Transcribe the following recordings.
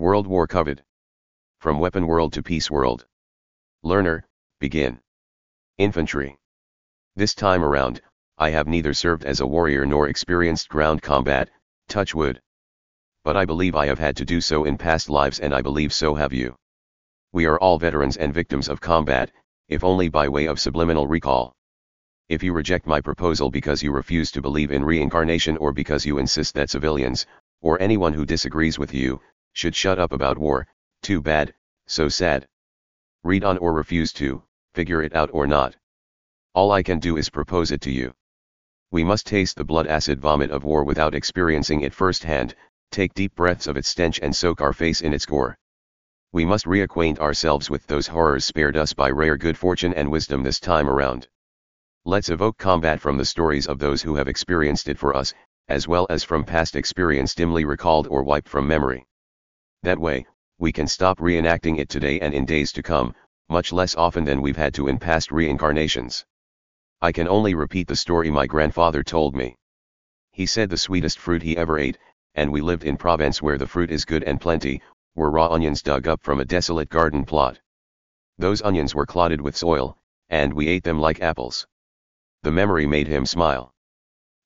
World War Covered. From Weapon World to Peace World. Learner, begin. Infantry. This time around, I have neither served as a warrior nor experienced ground combat, touch wood. But I believe I have had to do so in past lives and I believe so have you. We are all veterans and victims of combat, if only by way of subliminal recall. If you reject my proposal because you refuse to believe in reincarnation or because you insist that civilians, or anyone who disagrees with you, should shut up about war, too bad, so sad. Read on or refuse to, figure it out or not. All I can do is propose it to you. We must taste the blood acid vomit of war without experiencing it firsthand, take deep breaths of its stench and soak our face in its gore. We must reacquaint ourselves with those horrors spared us by rare good fortune and wisdom this time around. Let's evoke combat from the stories of those who have experienced it for us, as well as from past experience dimly recalled or wiped from memory. That way, we can stop reenacting it today and in days to come, much less often than we've had to in past reincarnations. I can only repeat the story my grandfather told me. He said the sweetest fruit he ever ate, and we lived in Provence where the fruit is good and plenty, were raw onions dug up from a desolate garden plot. Those onions were clotted with soil, and we ate them like apples. The memory made him smile.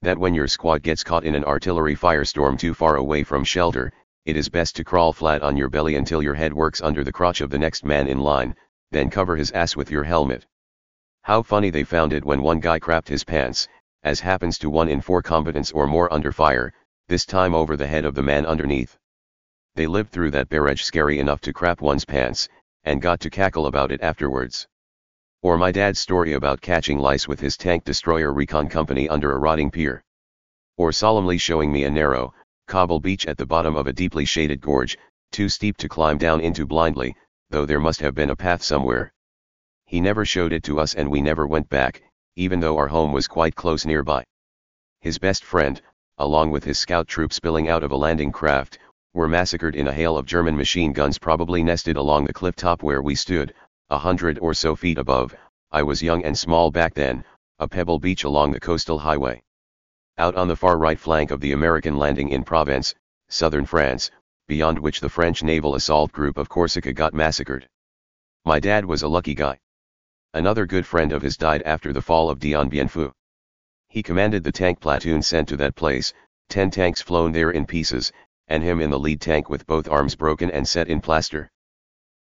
That when your squad gets caught in an artillery firestorm too far away from shelter, it is best to crawl flat on your belly until your head works under the crotch of the next man in line, then cover his ass with your helmet. How funny they found it when one guy crapped his pants, as happens to one in four combatants or more under fire, this time over the head of the man underneath. They lived through that barrage scary enough to crap one's pants, and got to cackle about it afterwards. Or my dad's story about catching lice with his tank destroyer recon company under a rotting pier. Or solemnly showing me a narrow, cobble beach at the bottom of a deeply shaded gorge, too steep to climb down into blindly, though there must have been a path somewhere. He never showed it to us and we never went back, even though our home was quite close nearby. His best friend, along with his scout troop spilling out of a landing craft, were massacred in a hail of German machine guns probably nested along the cliff top where we stood, a hundred or so feet above, I was young and small back then, a pebble beach along the coastal highway. Out on the far right flank of the American landing in Provence, southern France, beyond which the French naval assault group of Corsica got massacred. My dad was a lucky guy. Another good friend of his died after the fall of Dien Bien Phu. He commanded the tank platoon sent to that place, ten tanks flown there in pieces, and him in the lead tank with both arms broken and set in plaster.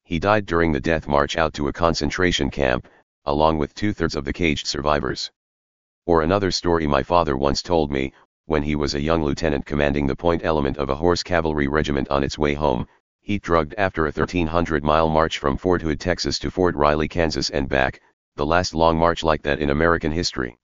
He died during the death march out to a concentration camp, along with two-thirds of the caged survivors. Or another story my father once told me, when he was a young lieutenant commanding the point element of a horse cavalry regiment on its way home, heat drugged after a 1300-mile march from Fort Hood, Texas to Fort Riley, Kansas and back, the last long march like that in American history.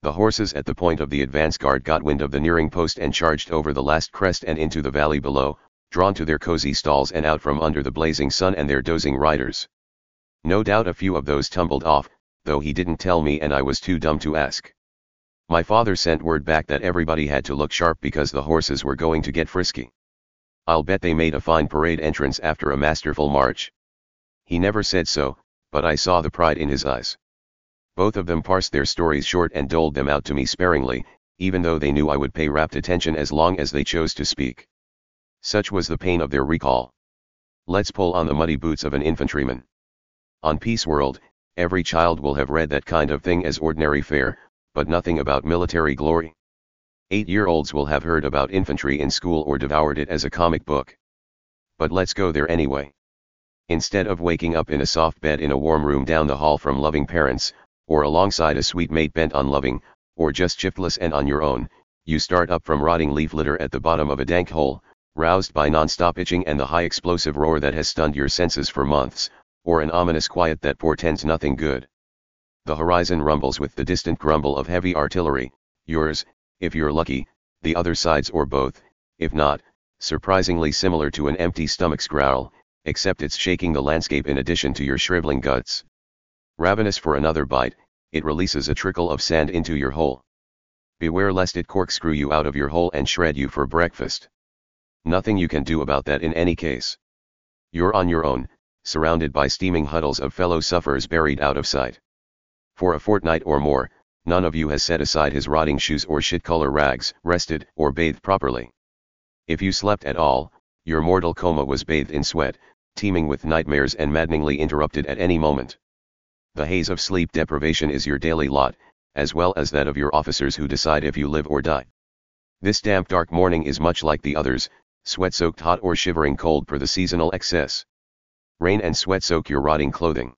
The horses at the point of the advance guard got wind of the nearing post and charged over the last crest and into the valley below, drawn to their cozy stalls and out from under the blazing sun and their dozing riders. No doubt a few of those tumbled off, though he didn't tell me and I was too dumb to ask. My father sent word back that everybody had to look sharp because the horses were going to get frisky. I'll bet they made a fine parade entrance after a masterful march. He never said so, but I saw the pride in his eyes. Both of them parsed their stories short and doled them out to me sparingly, even though they knew I would pay rapt attention as long as they chose to speak. Such was the pain of their recall. Let's pull on the muddy boots of an infantryman. On Peace World, every child will have read that kind of thing as ordinary fare, but nothing about military glory. Eight-year-olds will have heard about infantry in school or devoured it as a comic book. But let's go there anyway. Instead of waking up in a soft bed in a warm room down the hall from loving parents, or alongside a sweet mate bent on loving, or just shiftless and on your own, you start up from rotting leaf litter at the bottom of a dank hole, roused by non-stop itching and the high explosive roar that has stunned your senses for months, or an ominous quiet that portends nothing good. The horizon rumbles with the distant grumble of heavy artillery, yours, if you're lucky, the other side's or both, if not, surprisingly similar to an empty stomach's growl, except it's shaking the landscape in addition to your shriveling guts. Ravenous for another bite, it releases a trickle of sand into your hole. Beware lest it corkscrew you out of your hole and shred you for breakfast. Nothing you can do about that in any case. You're on your own, surrounded by steaming huddles of fellow sufferers buried out of sight. For a fortnight or more, none of you has set aside his rotting shoes or shit color rags, rested, or bathed properly. If you slept at all, Your mortal coma was bathed in sweat, teeming with nightmares and maddeningly interrupted at any moment. The haze of sleep deprivation is your daily lot, as well as that of your officers who decide if you live or die. This damp dark morning is much like the others, sweat-soaked hot or shivering cold per the seasonal excess. Rain and sweat soak your rotting clothing.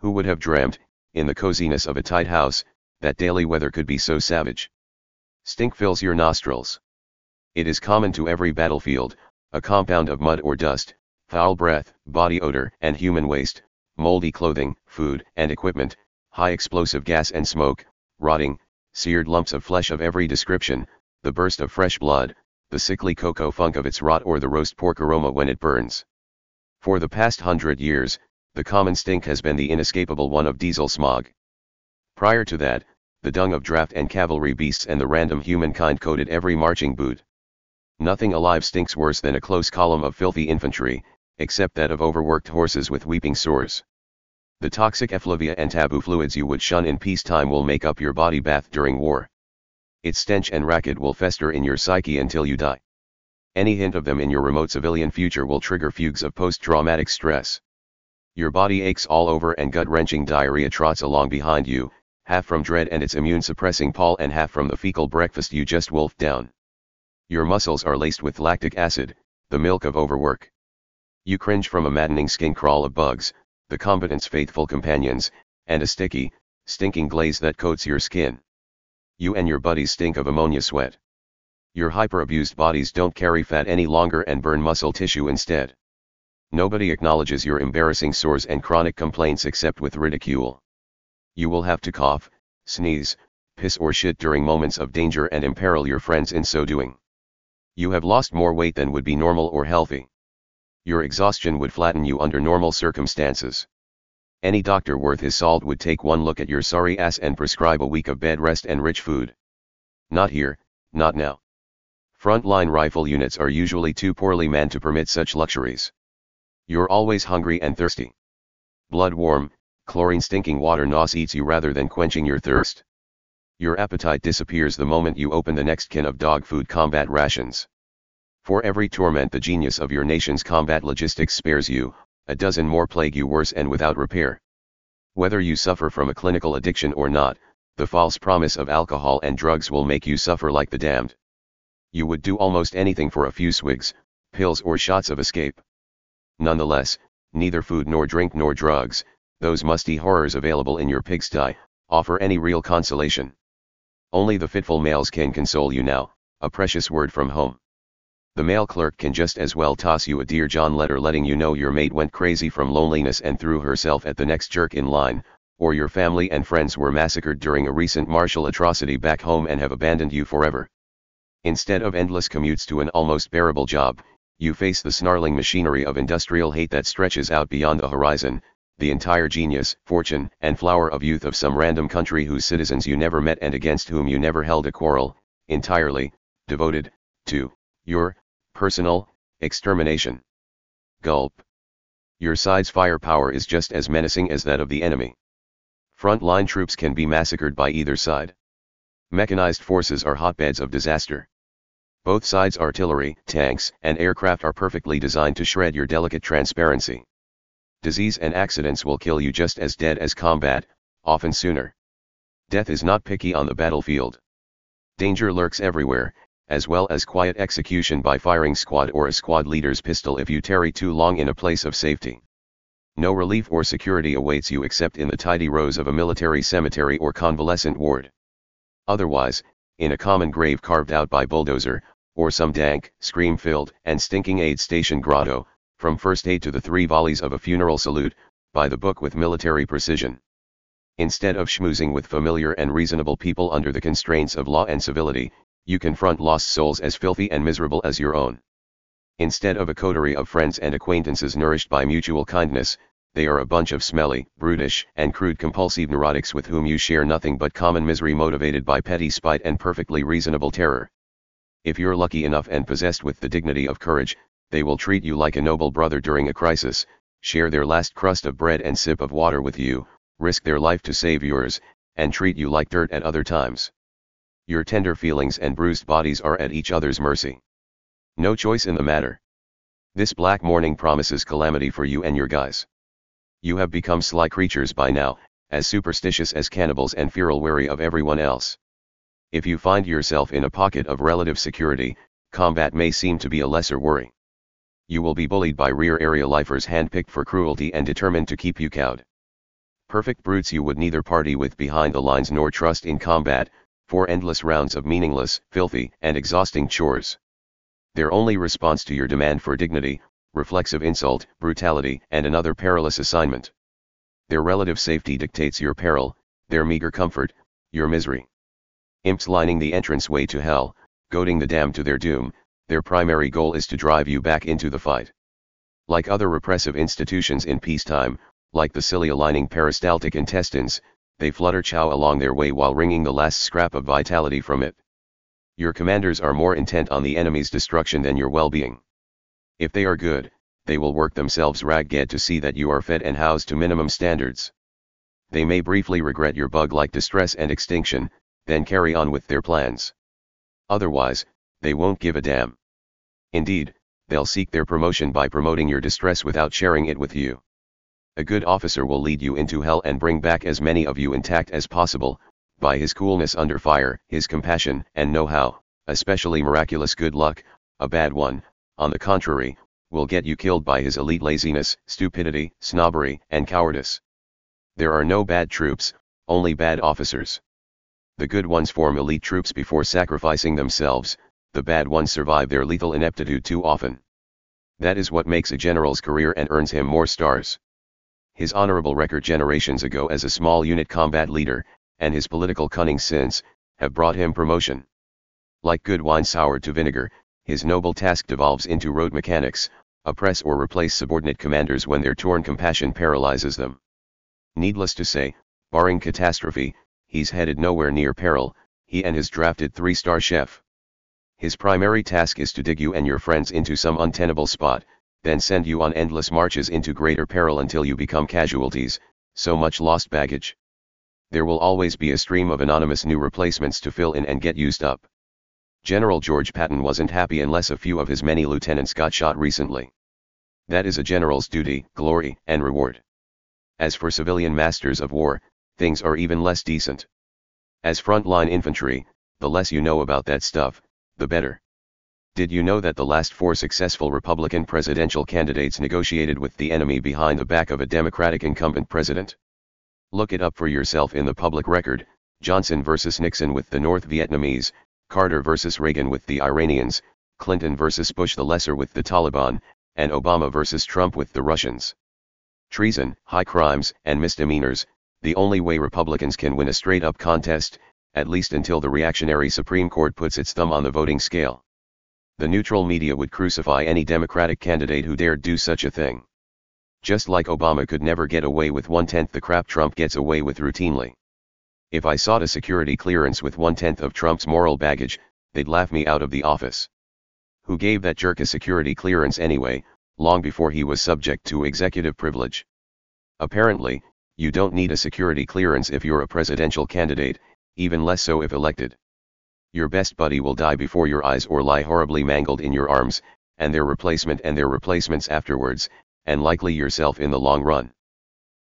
Who would have dreamt, in the coziness of a tight house, that daily weather could be so savage? Stink fills your nostrils. It is common to every battlefield, a compound of mud or dust, foul breath, body odor, and human waste, moldy clothing, food, and equipment, high explosive gas and smoke, rotting, seared lumps of flesh of every description, the burst of fresh blood, the sickly cocoa funk of its rot or the roast pork aroma when it burns. For the past hundred years, the common stink has been the inescapable one of diesel smog. Prior to that, the dung of draft and cavalry beasts and the random humankind coated every marching boot. Nothing alive stinks worse than a close column of filthy infantry, except that of overworked horses with weeping sores. The toxic effluvia and taboo fluids you would shun in peacetime will make up your body bath during war. Its stench and racket will fester in your psyche until you die. Any hint of them in your remote civilian future will trigger fugues of post-traumatic stress. Your body aches all over and gut-wrenching diarrhea trots along behind you, half from dread and its immune-suppressing pall and half from the fecal breakfast you just wolfed down. Your muscles are laced with lactic acid, the milk of overwork. You cringe from a maddening skin crawl of bugs, the combatant's faithful companions, and a sticky, stinking glaze that coats your skin. You and your buddies stink of ammonia sweat. Your hyper-abused bodies don't carry fat any longer and burn muscle tissue instead. Nobody acknowledges your embarrassing sores and chronic complaints except with ridicule. You will have to cough, sneeze, piss or shit during moments of danger and imperil your friends in so doing. You have lost more weight than would be normal or healthy your exhaustion would flatten you under normal circumstances. Any doctor worth his salt would take one look at your sorry ass and prescribe a week of bed rest and rich food. Not here, not now. Frontline rifle units are usually too poorly manned to permit such luxuries. You're always hungry and thirsty. Blood warm, chlorine stinking water nos eats you rather than quenching your thirst. Your appetite disappears the moment you open the next can of dog food combat rations. For every torment the genius of your nation's combat logistics spares you, a dozen more plague you worse and without repair. Whether you suffer from a clinical addiction or not, the false promise of alcohol and drugs will make you suffer like the damned. You would do almost anything for a few swigs, pills or shots of escape. Nonetheless, neither food nor drink nor drugs, those musty horrors available in your pigsty, offer any real consolation. Only the fitful mails can console you now, a precious word from home. The mail clerk can just as well toss you a Dear John letter letting you know your mate went crazy from loneliness and threw herself at the next jerk in line, or your family and friends were massacred during a recent martial atrocity back home and have abandoned you forever. Instead of endless commutes to an almost bearable job, you face the snarling machinery of industrial hate that stretches out beyond the horizon, the entire genius, fortune, and flower of youth of some random country whose citizens you never met and against whom you never held a quarrel, entirely, devoted, to, your, personal, extermination. Gulp. Your side's firepower is just as menacing as that of the enemy. Front-line troops can be massacred by either side. Mechanized forces are hotbeds of disaster. Both sides' artillery, tanks, and aircraft are perfectly designed to shred your delicate transparency. Disease and accidents will kill you just as dead as combat, often sooner. Death is not picky on the battlefield. Danger lurks everywhere, as well as quiet execution by firing squad or a squad leader's pistol if you tarry too long in a place of safety. No relief or security awaits you except in the tidy rows of a military cemetery or convalescent ward. Otherwise, in a common grave carved out by bulldozer, or some dank, scream-filled, and stinking aid station grotto, from first aid to the three volleys of a funeral salute, by the book with military precision. Instead of schmoozing with familiar and reasonable people under the constraints of law and civility, you confront lost souls as filthy and miserable as your own. Instead of a coterie of friends and acquaintances nourished by mutual kindness, they are a bunch of smelly, brutish, and crude compulsive neurotics with whom you share nothing but common misery motivated by petty spite and perfectly reasonable terror. If you're lucky enough and possessed with the dignity of courage, they will treat you like a noble brother during a crisis, share their last crust of bread and sip of water with you, risk their life to save yours, and treat you like dirt at other times your tender feelings and bruised bodies are at each other's mercy. No choice in the matter. This black morning promises calamity for you and your guys. You have become sly creatures by now, as superstitious as cannibals and feral wary of everyone else. If you find yourself in a pocket of relative security, combat may seem to be a lesser worry. You will be bullied by rear area lifers handpicked for cruelty and determined to keep you cowed. Perfect brutes you would neither party with behind the lines nor trust in combat, for endless rounds of meaningless, filthy, and exhausting chores. Their only response to your demand for dignity, reflexive insult, brutality, and another perilous assignment. Their relative safety dictates your peril, their meager comfort, your misery. Imps lining the entranceway to hell, goading the damned to their doom, their primary goal is to drive you back into the fight. Like other repressive institutions in peacetime, like the cilia lining peristaltic intestines, they flutter chow along their way while wringing the last scrap of vitality from it. Your commanders are more intent on the enemy's destruction than your well-being. If they are good, they will work themselves ragged to see that you are fed and housed to minimum standards. They may briefly regret your bug-like distress and extinction, then carry on with their plans. Otherwise, they won't give a damn. Indeed, they'll seek their promotion by promoting your distress without sharing it with you. A good officer will lead you into hell and bring back as many of you intact as possible, by his coolness under fire, his compassion and know-how, especially miraculous good luck, a bad one, on the contrary, will get you killed by his elite laziness, stupidity, snobbery, and cowardice. There are no bad troops, only bad officers. The good ones form elite troops before sacrificing themselves, the bad ones survive their lethal ineptitude too often. That is what makes a general's career and earns him more stars. His honorable record generations ago as a small unit combat leader, and his political cunning since, have brought him promotion. Like good wine soured to vinegar, his noble task devolves into rote mechanics, oppress or replace subordinate commanders when their torn compassion paralyzes them. Needless to say, barring catastrophe, he's headed nowhere near peril, he and his drafted three-star chef. His primary task is to dig you and your friends into some untenable spot, then send you on endless marches into greater peril until you become casualties, so much lost baggage. There will always be a stream of anonymous new replacements to fill in and get used up. General George Patton wasn't happy unless a few of his many lieutenants got shot recently. That is a general's duty, glory, and reward. As for civilian masters of war, things are even less decent. As frontline infantry, the less you know about that stuff, the better. Did you know that the last four successful Republican presidential candidates negotiated with the enemy behind the back of a Democratic incumbent president? Look it up for yourself in the public record, Johnson versus Nixon with the North Vietnamese, Carter versus Reagan with the Iranians, Clinton versus Bush the Lesser with the Taliban, and Obama versus Trump with the Russians. Treason, high crimes, and misdemeanors, the only way Republicans can win a straight-up contest, at least until the reactionary Supreme Court puts its thumb on the voting scale. The neutral media would crucify any Democratic candidate who dared do such a thing. Just like Obama could never get away with one-tenth the crap Trump gets away with routinely. If I sought a security clearance with one-tenth of Trump's moral baggage, they'd laugh me out of the office. Who gave that jerk a security clearance anyway, long before he was subject to executive privilege? Apparently, you don't need a security clearance if you're a presidential candidate, even less so if elected. Your best buddy will die before your eyes or lie horribly mangled in your arms, and their replacement and their replacements afterwards, and likely yourself in the long run.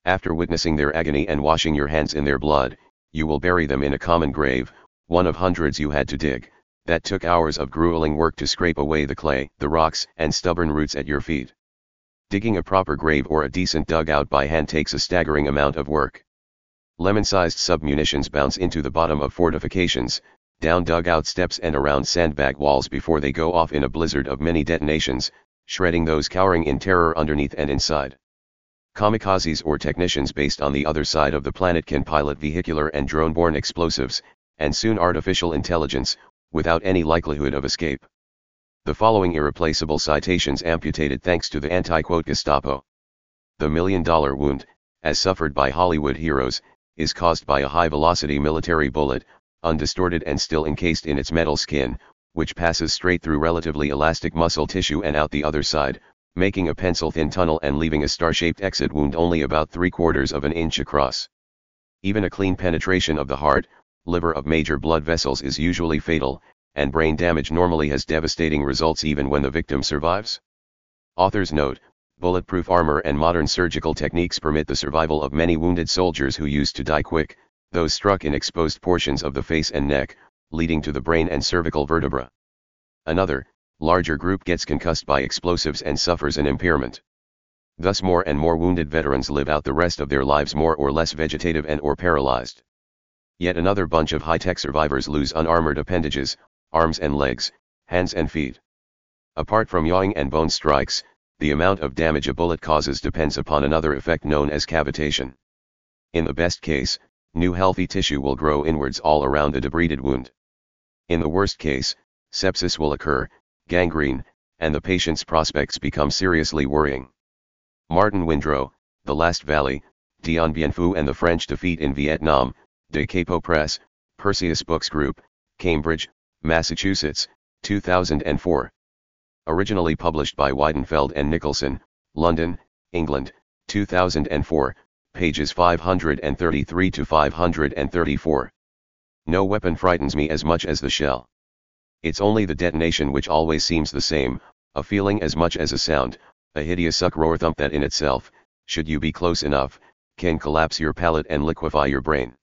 After witnessing their agony and washing your hands in their blood, you will bury them in a common grave, one of hundreds you had to dig, that took hours of grueling work to scrape away the clay, the rocks, and stubborn roots at your feet. Digging a proper grave or a decent dugout by hand takes a staggering amount of work. Lemon-sized submunitions bounce into the bottom of fortifications, down dugout steps and around sandbag walls before they go off in a blizzard of many detonations, shredding those cowering in terror underneath and inside. Kamikazes or technicians based on the other side of the planet can pilot vehicular and drone-borne explosives, and soon artificial intelligence, without any likelihood of escape. The following irreplaceable citations amputated thanks to the anti-quote Gestapo. The million-dollar wound, as suffered by Hollywood heroes, is caused by a high-velocity military bullet, undistorted and still encased in its metal skin, which passes straight through relatively elastic muscle tissue and out the other side, making a pencil-thin tunnel and leaving a star-shaped exit wound only about three-quarters of an inch across. Even a clean penetration of the heart, liver of major blood vessels is usually fatal, and brain damage normally has devastating results even when the victim survives. Author's note, bulletproof armor and modern surgical techniques permit the survival of many wounded soldiers who used to die quick, those struck in exposed portions of the face and neck, leading to the brain and cervical vertebra. Another, larger group gets concussed by explosives and suffers an impairment. Thus more and more wounded veterans live out the rest of their lives more or less vegetative and or paralyzed. Yet another bunch of high-tech survivors lose unarmored appendages, arms and legs, hands and feet. Apart from yawing and bone strikes, the amount of damage a bullet causes depends upon another effect known as cavitation. In the best case, new healthy tissue will grow inwards all around the debrided wound. In the worst case, sepsis will occur, gangrene, and the patient's prospects become seriously worrying. Martin Windrow, The Last Valley, Dien Bien Phu and the French Defeat in Vietnam, Da Capo Press, Perseus Books Group, Cambridge, Massachusetts, 2004. Originally published by Weidenfeld and Nicolson, London, England, 2004, pages 533 to 534. No weapon frightens me as much as the shell. It's only the detonation which always seems the same, a feeling as much as a sound, a hideous suck roar thump that in itself, should you be close enough, can collapse your palate and liquefy your brain.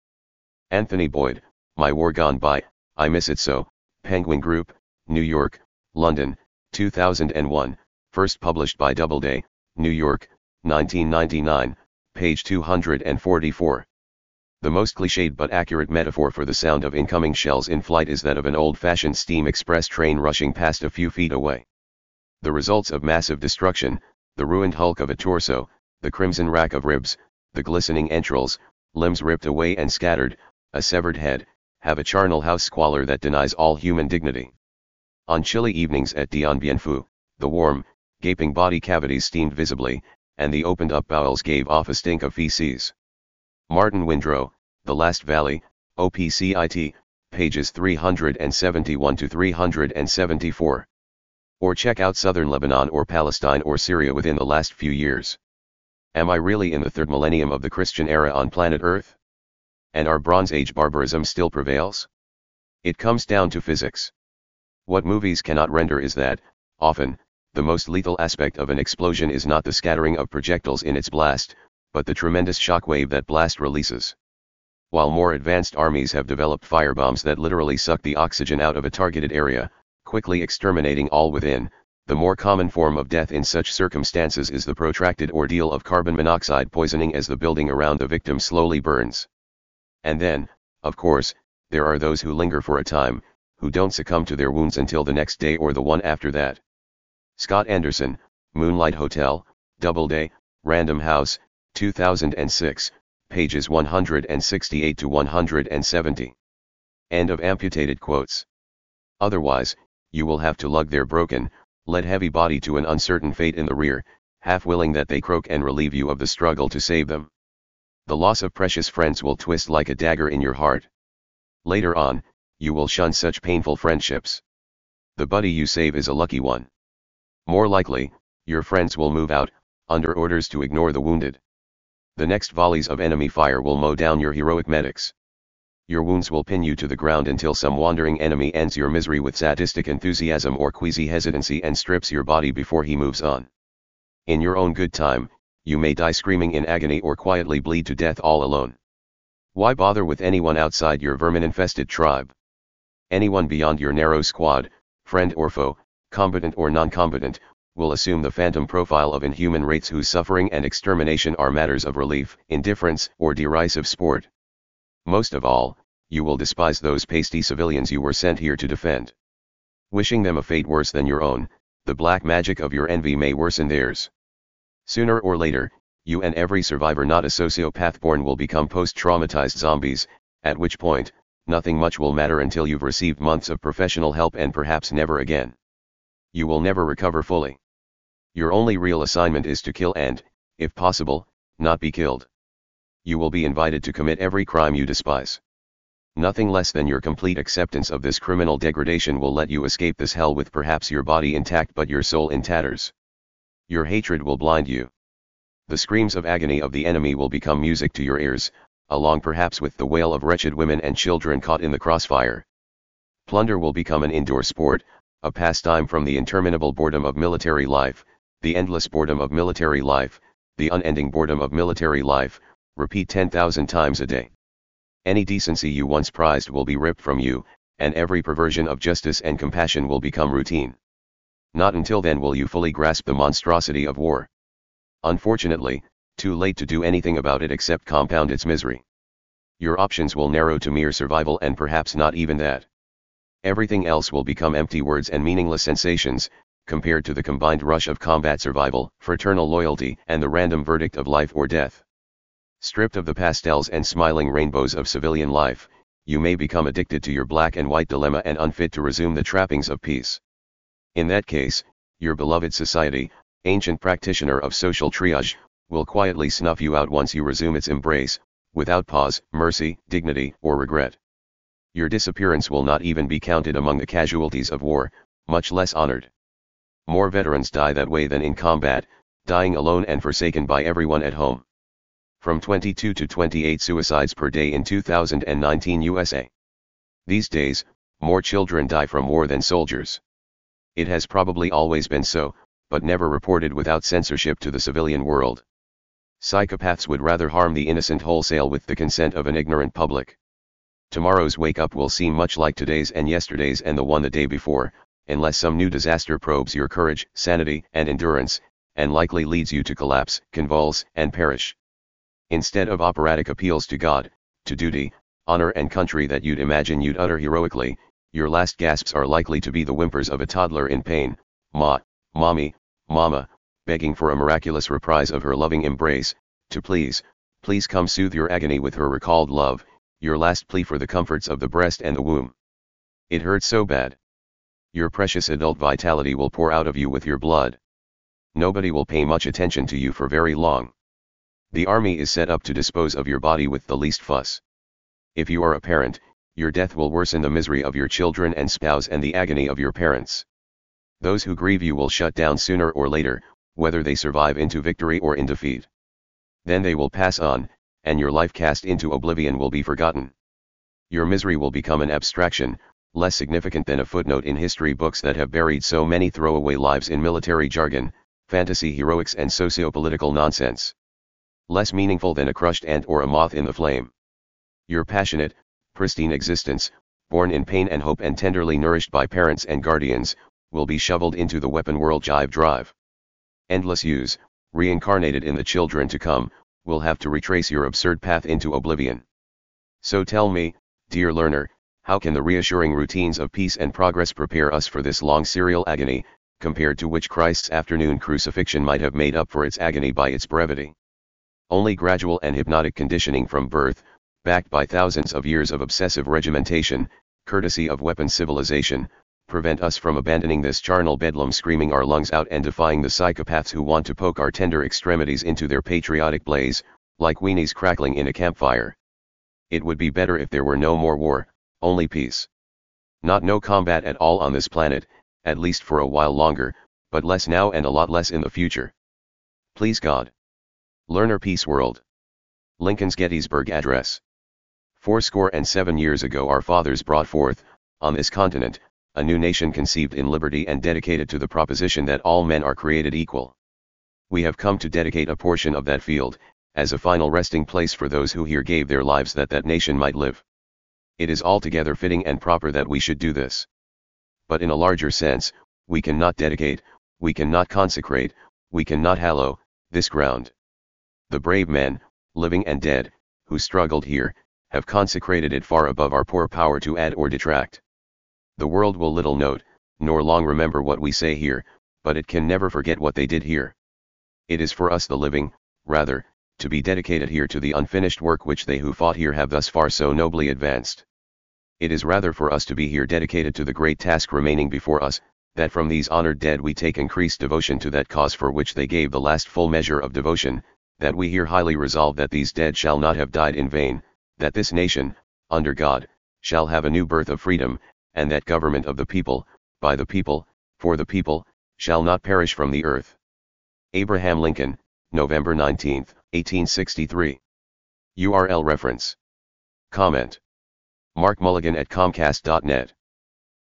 Anthony Loyd, My War Gone By, I Miss It So, Penguin Group, New York, London, 2001, first published by Doubleday, New York, 1999, page 244. The most cliched but accurate metaphor for the sound of incoming shells in flight is that of an old-fashioned steam express train rushing past a few feet away. The results of massive destruction, the ruined hulk of a torso, the crimson rack of ribs, the glistening entrails, limbs ripped away and scattered, a severed head, have a charnel house squalor that denies all human dignity. On chilly evenings at Dien Bien Phu, the warm, gaping body cavities steamed visibly, and the opened up bowels gave off a stink of feces. Martin Windrow, The Last Valley, OPCIT, pages 371 to 374. Or check out southern Lebanon or Palestine or Syria within the last few years. Am I really in the third millennium of the Christian era on planet Earth? And our Bronze Age barbarism still prevails? It comes down to physics. What movies cannot render is that, often, the most lethal aspect of an explosion is not the scattering of projectiles in its blast, but the tremendous shockwave that blast releases. While more advanced armies have developed firebombs that literally suck the oxygen out of a targeted area, quickly exterminating all within, the more common form of death in such circumstances is the protracted ordeal of carbon monoxide poisoning as the building around the victim slowly burns. And then, of course, there are those who linger for a time, who don't succumb to their wounds until the next day or the one after that. Scott Anderson, Moonlight Hotel, Doubleday, Random House, 2006, pages 168 to 170. End of amputated quotes. Otherwise, you will have to lug their broken, lead-heavy body to an uncertain fate in the rear, half willing that they croak and relieve you of the struggle to save them. The loss of precious friends will twist like a dagger in your heart. Later on, you will shun such painful friendships. The buddy you save is a lucky one. More likely, your friends will move out, under orders to ignore the wounded. The next volleys of enemy fire will mow down your heroic medics. Your wounds will pin you to the ground until some wandering enemy ends your misery with sadistic enthusiasm or queasy hesitancy and strips your body before he moves on. In your own good time, you may die screaming in agony or quietly bleed to death all alone. Why bother with anyone outside your vermin-infested tribe? Anyone beyond your narrow squad, friend or foe, combatant or non-combatant, will assume the phantom profile of inhuman rates whose suffering and extermination are matters of relief, indifference, or derisive sport. Most of all, you will despise those pasty civilians you were sent here to defend. Wishing them a fate worse than your own, the black magic of your envy may worsen theirs. Sooner or later, you and every survivor not a sociopath born will become post-traumatized zombies, at which point, nothing much will matter until you've received months of professional help and perhaps never again. You will never recover fully. Your only real assignment is to kill and, if possible, not be killed. You will be invited to commit every crime you despise. Nothing less than your complete acceptance of this criminal degradation will let you escape this hell with perhaps your body intact but your soul in tatters. Your hatred will blind you. The screams of agony of the enemy will become music to your ears, along perhaps with the wail of wretched women and children caught in the crossfire. Plunder will become an indoor sport, a pastime from the interminable boredom of military life, The endless boredom of military life, the unending boredom of military life, repeat 10,000 times a day. Any decency you once prized will be ripped from you, and every perversion of justice and compassion will become routine. Not until then will you fully grasp the monstrosity of war. Unfortunately, too late to do anything about it except compound its misery. Your options will narrow to mere survival and perhaps not even that. Everything else will become empty words and meaningless sensations, compared to the combined rush of combat survival, fraternal loyalty, and the random verdict of life or death. Stripped of the pastels and smiling rainbows of civilian life, you may become addicted to your black and white dilemma and unfit to resume the trappings of peace. In that case, your beloved society, ancient practitioner of social triage, will quietly snuff you out once you resume its embrace, without pause, mercy, dignity, or regret. Your disappearance will not even be counted among the casualties of war, much less honored. More veterans die that way than in combat, dying alone and forsaken by everyone at home. From 22 to 28 suicides per day in 2019 USA. These days, more children die from war than soldiers. It has probably always been so, but never reported without censorship to the civilian world. Psychopaths would rather harm the innocent wholesale with the consent of an ignorant public. Tomorrow's wake up will seem much like today's and yesterday's and the one the day before, unless some new disaster probes your courage, sanity, and endurance, and likely leads you to collapse, convulse, and perish. Instead of operatic appeals to God, to duty, honor and country that you'd imagine you'd utter heroically, your last gasps are likely to be the whimpers of a toddler in pain, ma, mommy, mama, begging for a miraculous reprise of her loving embrace, to please, please come soothe your agony with her recalled love, your last plea for the comforts of the breast and the womb. It hurts so bad. Your precious adult vitality will pour out of you with your blood. Nobody will pay much attention to you for very long. The army is set up to dispose of your body with the least fuss. If you are a parent, your death will worsen the misery of your children and spouse and the agony of your parents. Those who grieve you will shut down sooner or later, whether they survive into victory or in defeat. Then they will pass on, and your life cast into oblivion will be forgotten. Your misery will become an abstraction, less significant than a footnote in history books that have buried so many throwaway lives in military jargon, fantasy heroics and socio-political nonsense. Less meaningful than a crushed ant or a moth in the flame. Your passionate, pristine existence, born in pain and hope and tenderly nourished by parents and guardians, will be shoveled into the weapon world jive drive. Endless use, reincarnated in the children to come, will have to retrace your absurd path into oblivion. So tell me, dear learner, how can the reassuring routines of peace and progress prepare us for this long serial agony, compared to which Christ's afternoon crucifixion might have made up for its agony by its brevity? Only gradual and hypnotic conditioning from birth, backed by thousands of years of obsessive regimentation, courtesy of weapon civilization, prevent us from abandoning this charnel bedlam screaming our lungs out and defying the psychopaths who want to poke our tender extremities into their patriotic blaze, like weenies crackling in a campfire. It would be better if there were no more war, only peace. Not no combat at all on this planet, at least for a while longer, but less now and a lot less in the future. Please God. Learner Peace World. Lincoln's Gettysburg Address. Fourscore and seven years ago our fathers brought forth, on this continent, a new nation conceived in liberty and dedicated to the proposition that all men are created equal. We have come to dedicate a portion of that field, as a final resting place for those who here gave their lives that that nation might live it is altogether fitting and proper that we should do this. But in a larger sense, we cannot dedicate, we cannot consecrate, we cannot hallow, this ground. The brave men, living and dead, who struggled here, have consecrated it far above our poor power to add or detract. The world will little note, nor long remember what we say here, but it can never forget what they did here. It is for us the living, rather, to be dedicated here to the unfinished work which they who fought here have thus far so nobly advanced it is rather for us to be here dedicated to the great task remaining before us, that from these honored dead we take increased devotion to that cause for which they gave the last full measure of devotion, that we here highly resolve that these dead shall not have died in vain, that this nation, under God, shall have a new birth of freedom, and that government of the people, by the people, for the people, shall not perish from the earth. Abraham Lincoln, November 19, 1863. URL reference. Comment. Mark Mulligan at Comcast.net.